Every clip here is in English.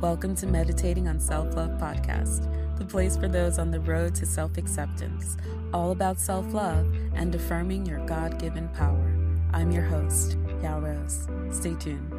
Welcome to Meditating on Self Love Podcast, the place for those on the road to self acceptance, all about self love and affirming your God given power. I'm your host, Ya Rose. Stay tuned.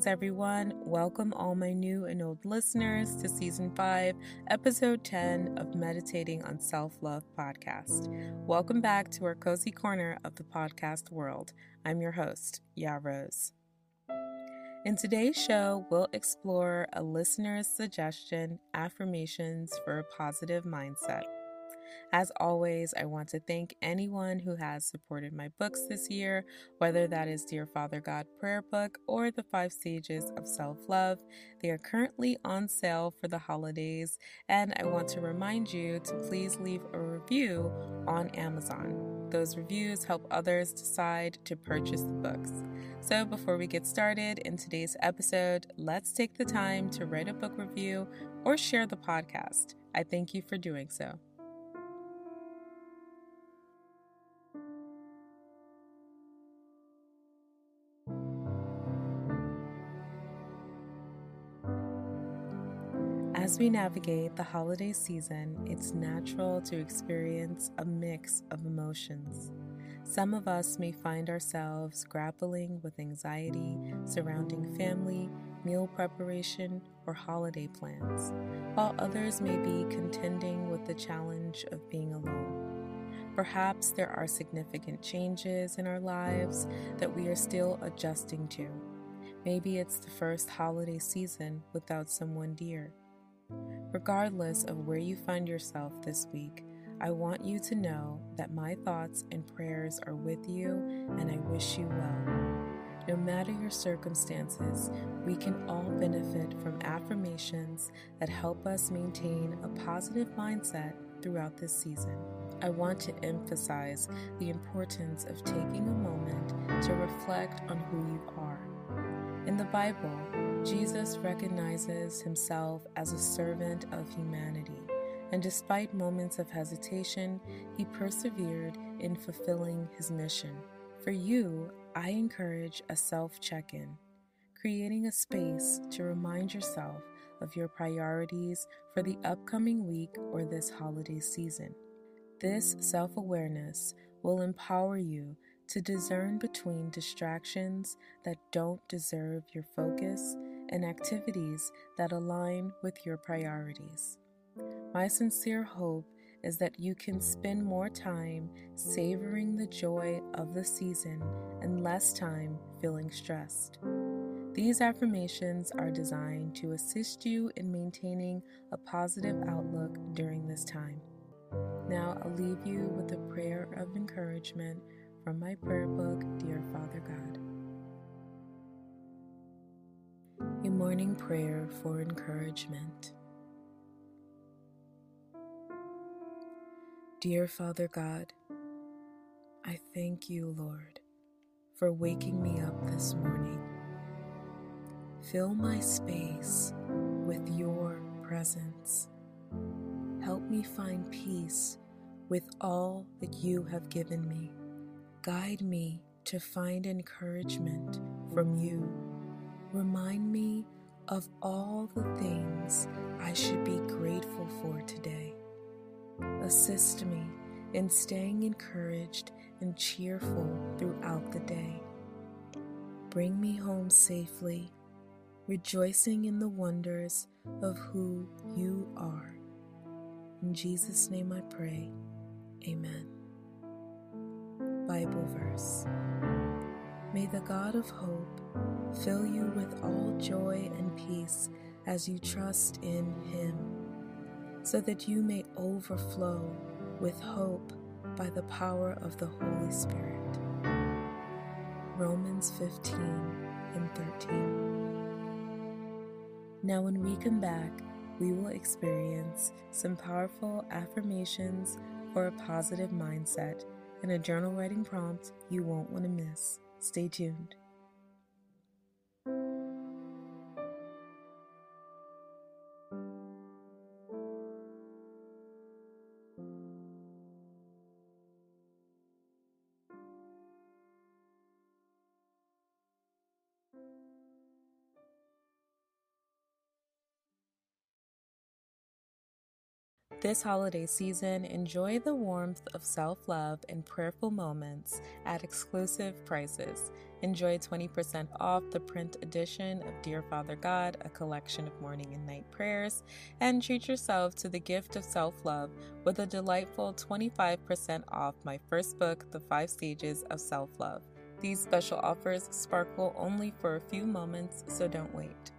Greetings, everyone. Welcome, all my new and old listeners, to season 5, episode 10 of Meditating on Self Love podcast. Welcome back to our cozy corner of the podcast world. I'm your host, Ya Rose. In today's show, we'll explore a listener's suggestion affirmations for a positive mindset. As always, I want to thank anyone who has supported my books this year, whether that is Dear Father God prayer book or The Five Stages of Self Love. They are currently on sale for the holidays, and I want to remind you to please leave a review on Amazon. Those reviews help others decide to purchase the books. So, before we get started in today's episode, let's take the time to write a book review or share the podcast. I thank you for doing so. We navigate the holiday season, it's natural to experience a mix of emotions. Some of us may find ourselves grappling with anxiety surrounding family, meal preparation, or holiday plans, while others may be contending with the challenge of being alone. Perhaps there are significant changes in our lives that we are still adjusting to. Maybe it's the first holiday season without someone dear. Regardless of where you find yourself this week, I want you to know that my thoughts and prayers are with you and I wish you well. No matter your circumstances, we can all benefit from affirmations that help us maintain a positive mindset throughout this season. I want to emphasize the importance of taking a moment to reflect on who you are. In the Bible, Jesus recognizes himself as a servant of humanity, and despite moments of hesitation, he persevered in fulfilling his mission. For you, I encourage a self check in, creating a space to remind yourself of your priorities for the upcoming week or this holiday season. This self awareness will empower you to discern between distractions that don't deserve your focus and activities that align with your priorities. My sincere hope is that you can spend more time savoring the joy of the season and less time feeling stressed. These affirmations are designed to assist you in maintaining a positive outlook during this time. Now, I'll leave you with a prayer of encouragement from my prayer book, Dear Father God. Morning prayer for encouragement. Dear Father God, I thank you, Lord, for waking me up this morning. Fill my space with your presence. Help me find peace with all that you have given me. Guide me to find encouragement from you. Remind me of all the things I should be grateful for today. Assist me in staying encouraged and cheerful throughout the day. Bring me home safely, rejoicing in the wonders of who you are. In Jesus' name I pray. Amen. Bible verse. May the God of hope fill you with all joy and peace as you trust in Him, so that you may overflow with hope by the power of the Holy Spirit. Romans 15 and 13. Now, when we come back, we will experience some powerful affirmations for a positive mindset and a journal writing prompt you won't want to miss. Stay tuned. This holiday season, enjoy the warmth of self love and prayerful moments at exclusive prices. Enjoy 20% off the print edition of Dear Father God, a collection of morning and night prayers, and treat yourself to the gift of self love with a delightful 25% off my first book, The Five Stages of Self Love. These special offers sparkle only for a few moments, so don't wait.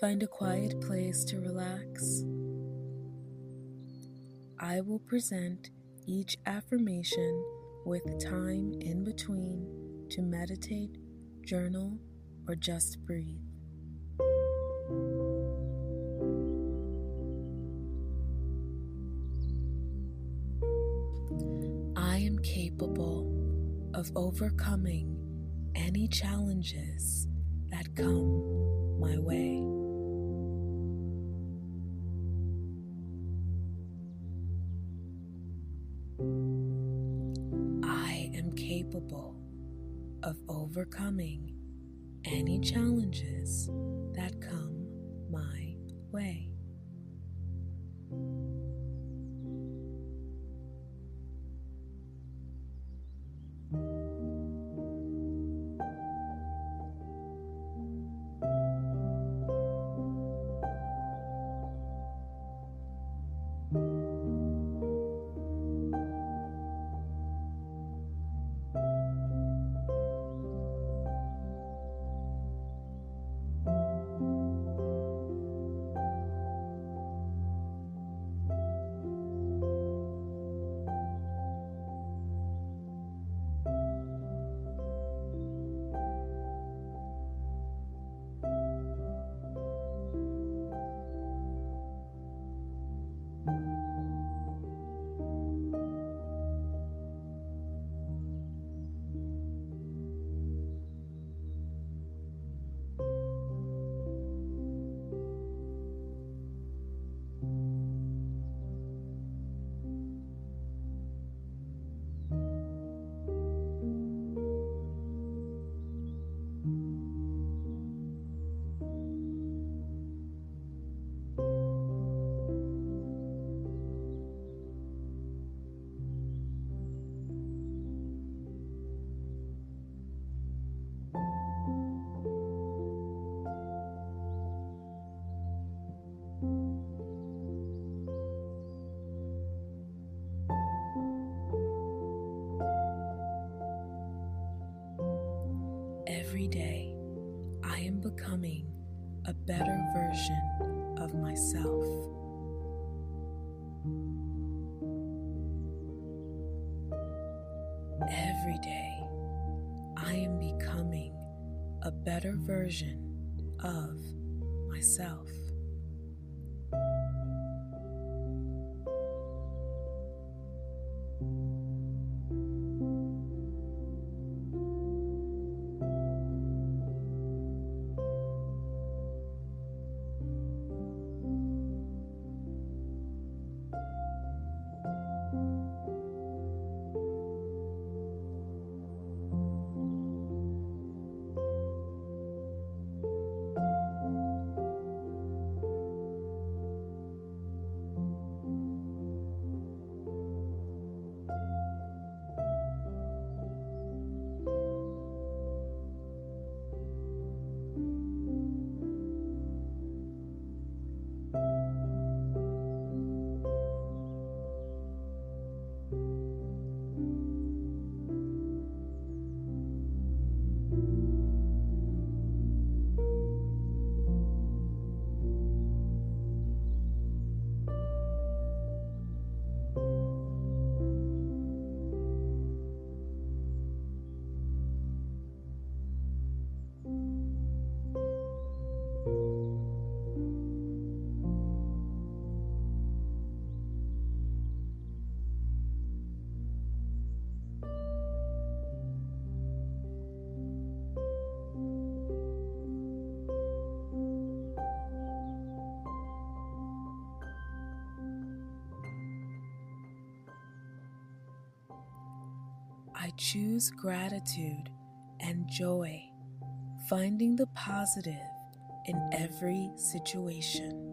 Find a quiet place to relax. I will present each affirmation with time in between to meditate, journal, or just breathe. I am capable of overcoming any challenges that come my way. Overcoming any challenges that come better version of choose gratitude and joy, finding the positive in every situation.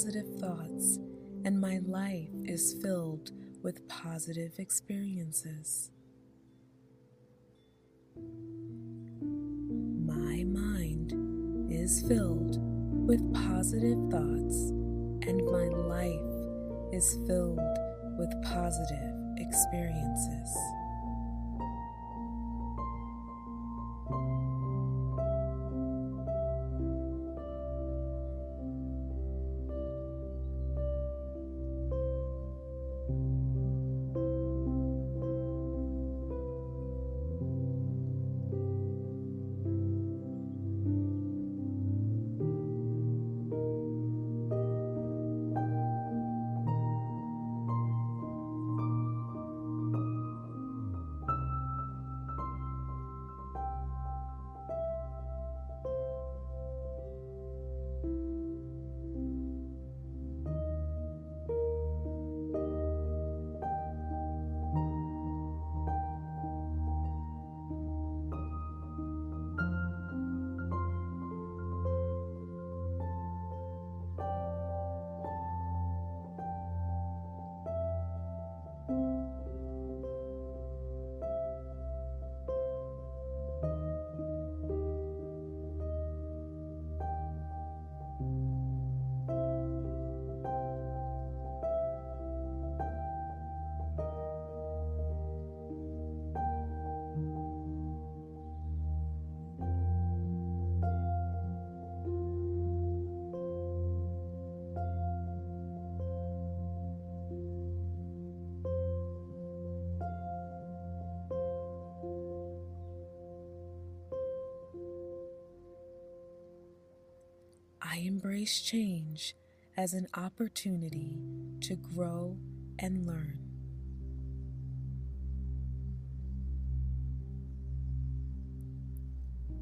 Positive thoughts, and my life is filled with positive experiences. My mind is filled with positive thoughts, and my life is filled with positive experiences. I embrace change as an opportunity to grow and learn.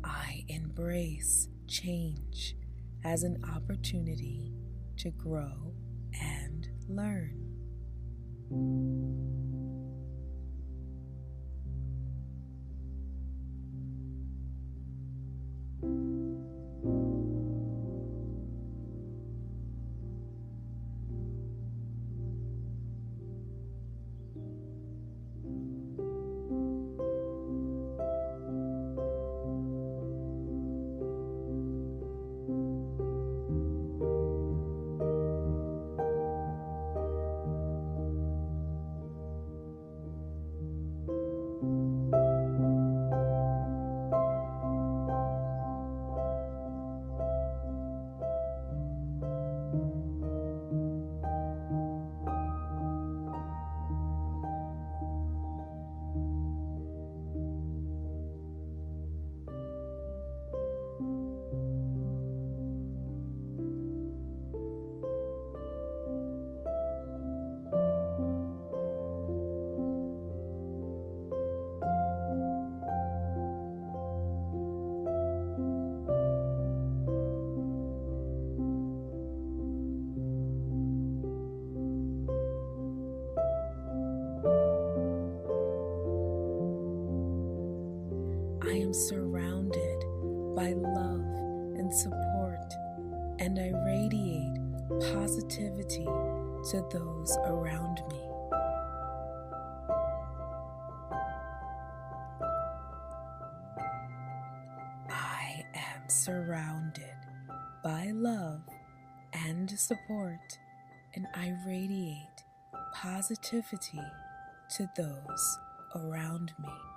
I embrace change as an opportunity to grow and learn. And I radiate positivity to those around me. I am surrounded by love and support, and I radiate positivity to those around me.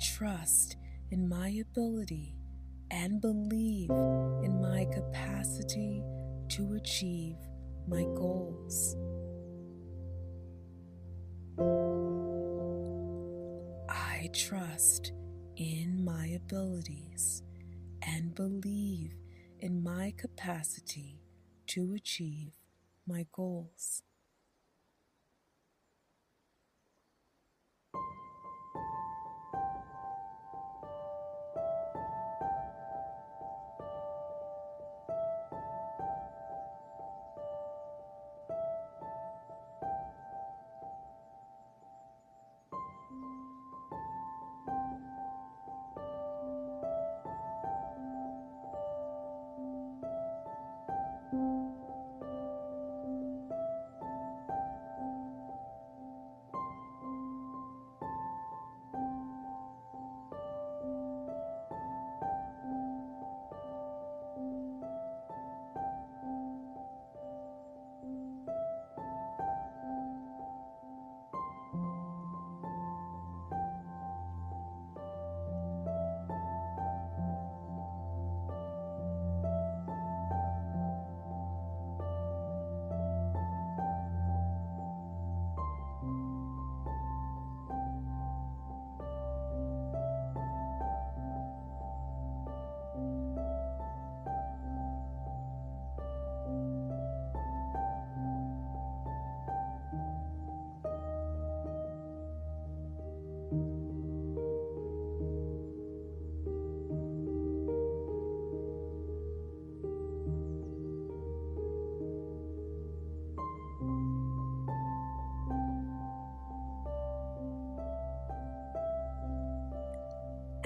Trust in my ability and believe in my capacity to achieve my goals. I trust in my abilities and believe in my capacity to achieve my goals.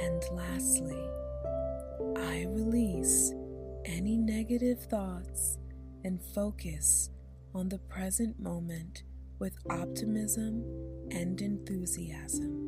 And lastly, I release any negative thoughts and focus on the present moment with optimism and enthusiasm.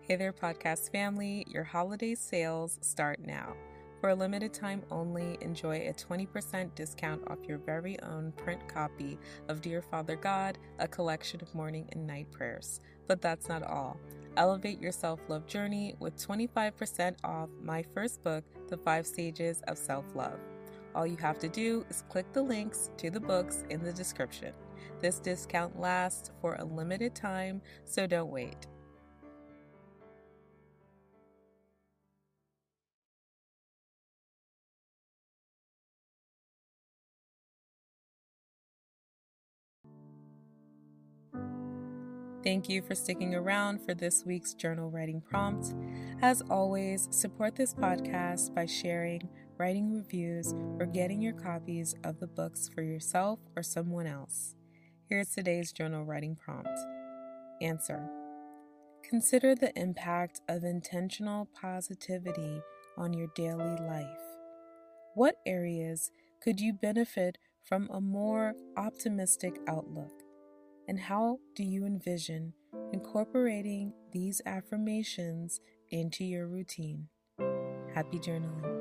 Hey there, podcast family. Your holiday sales start now. For a limited time only, enjoy a 20% discount off your very own print copy of Dear Father God, a collection of morning and night prayers. But that's not all. Elevate your self love journey with 25% off my first book, The Five Stages of Self Love. All you have to do is click the links to the books in the description. This discount lasts for a limited time, so don't wait. Thank you for sticking around for this week's journal writing prompt. As always, support this podcast by sharing, writing reviews, or getting your copies of the books for yourself or someone else. Here's today's journal writing prompt Answer Consider the impact of intentional positivity on your daily life. What areas could you benefit from a more optimistic outlook? And how do you envision incorporating these affirmations into your routine? Happy journaling.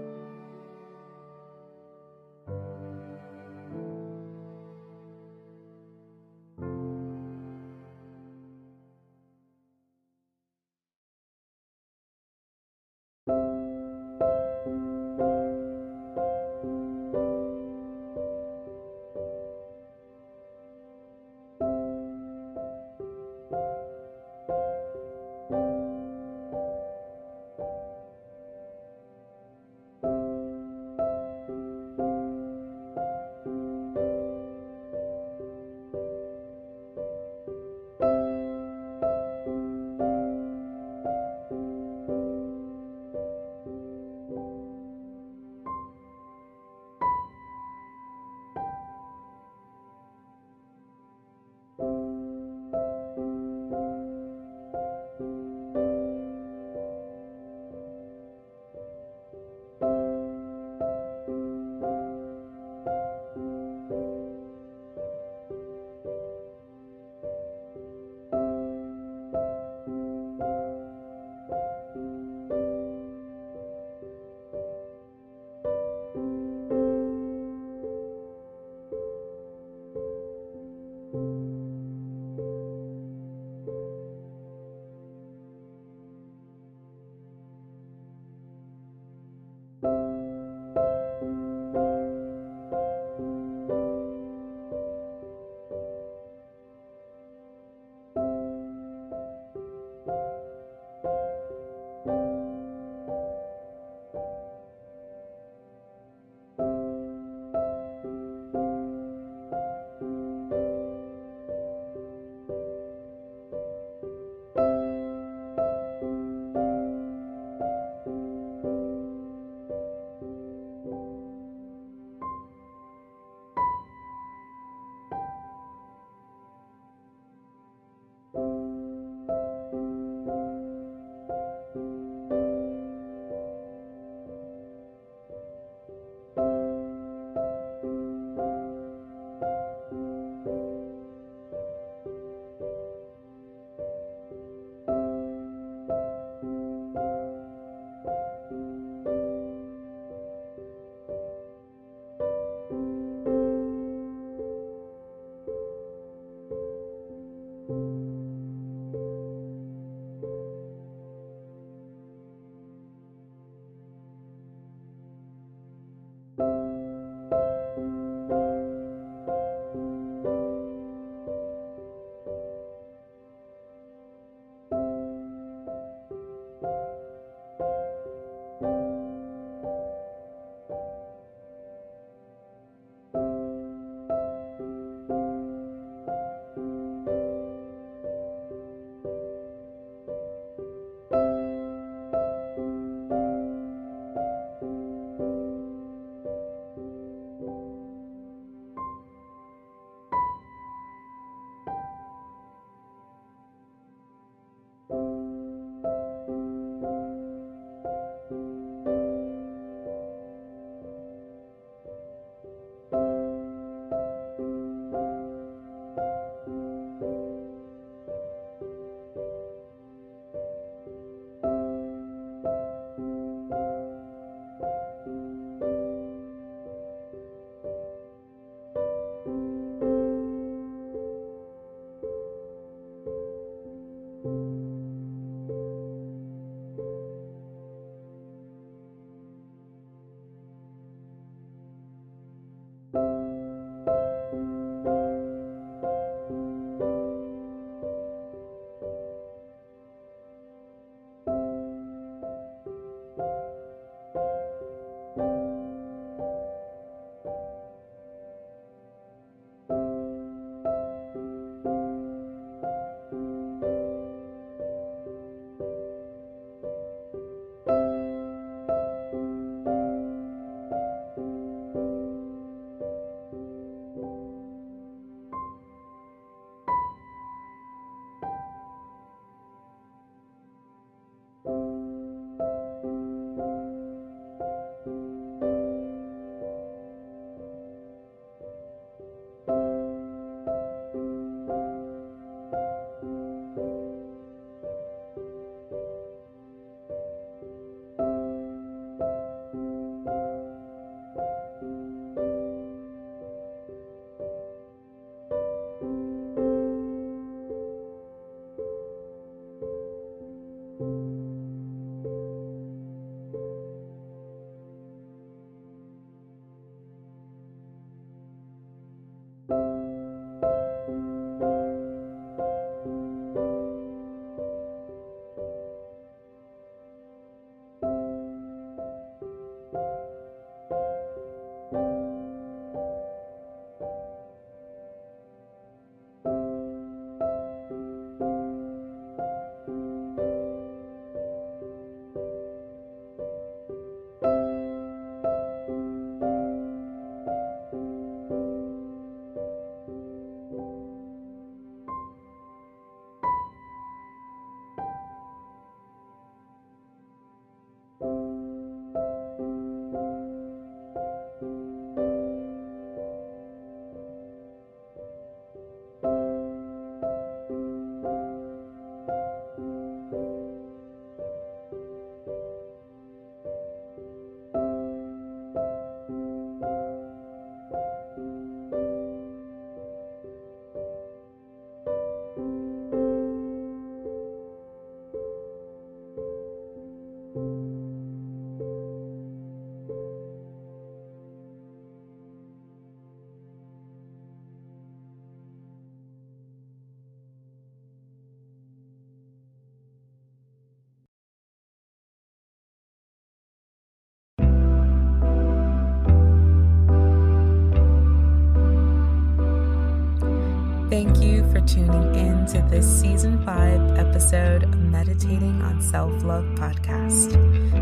Tuning in to this season 5 episode of Meditating on Self Love podcast.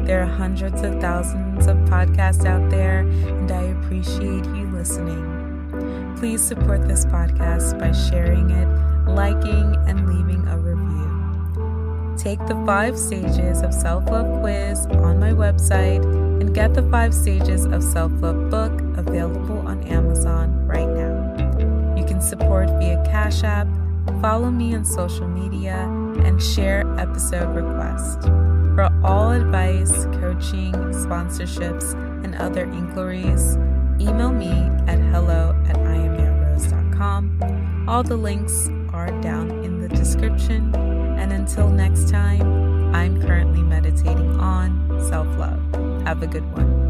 There are hundreds of thousands of podcasts out there, and I appreciate you listening. Please support this podcast by sharing it, liking, and leaving a review. Take the five stages of self love quiz on my website and get the five stages of self love book available on Amazon support via Cash App, follow me on social media, and share episode requests. For all advice, coaching, sponsorships, and other inquiries, email me at hello at iamyarose.com. All the links are down in the description. And until next time, I'm currently meditating on self love. Have a good one.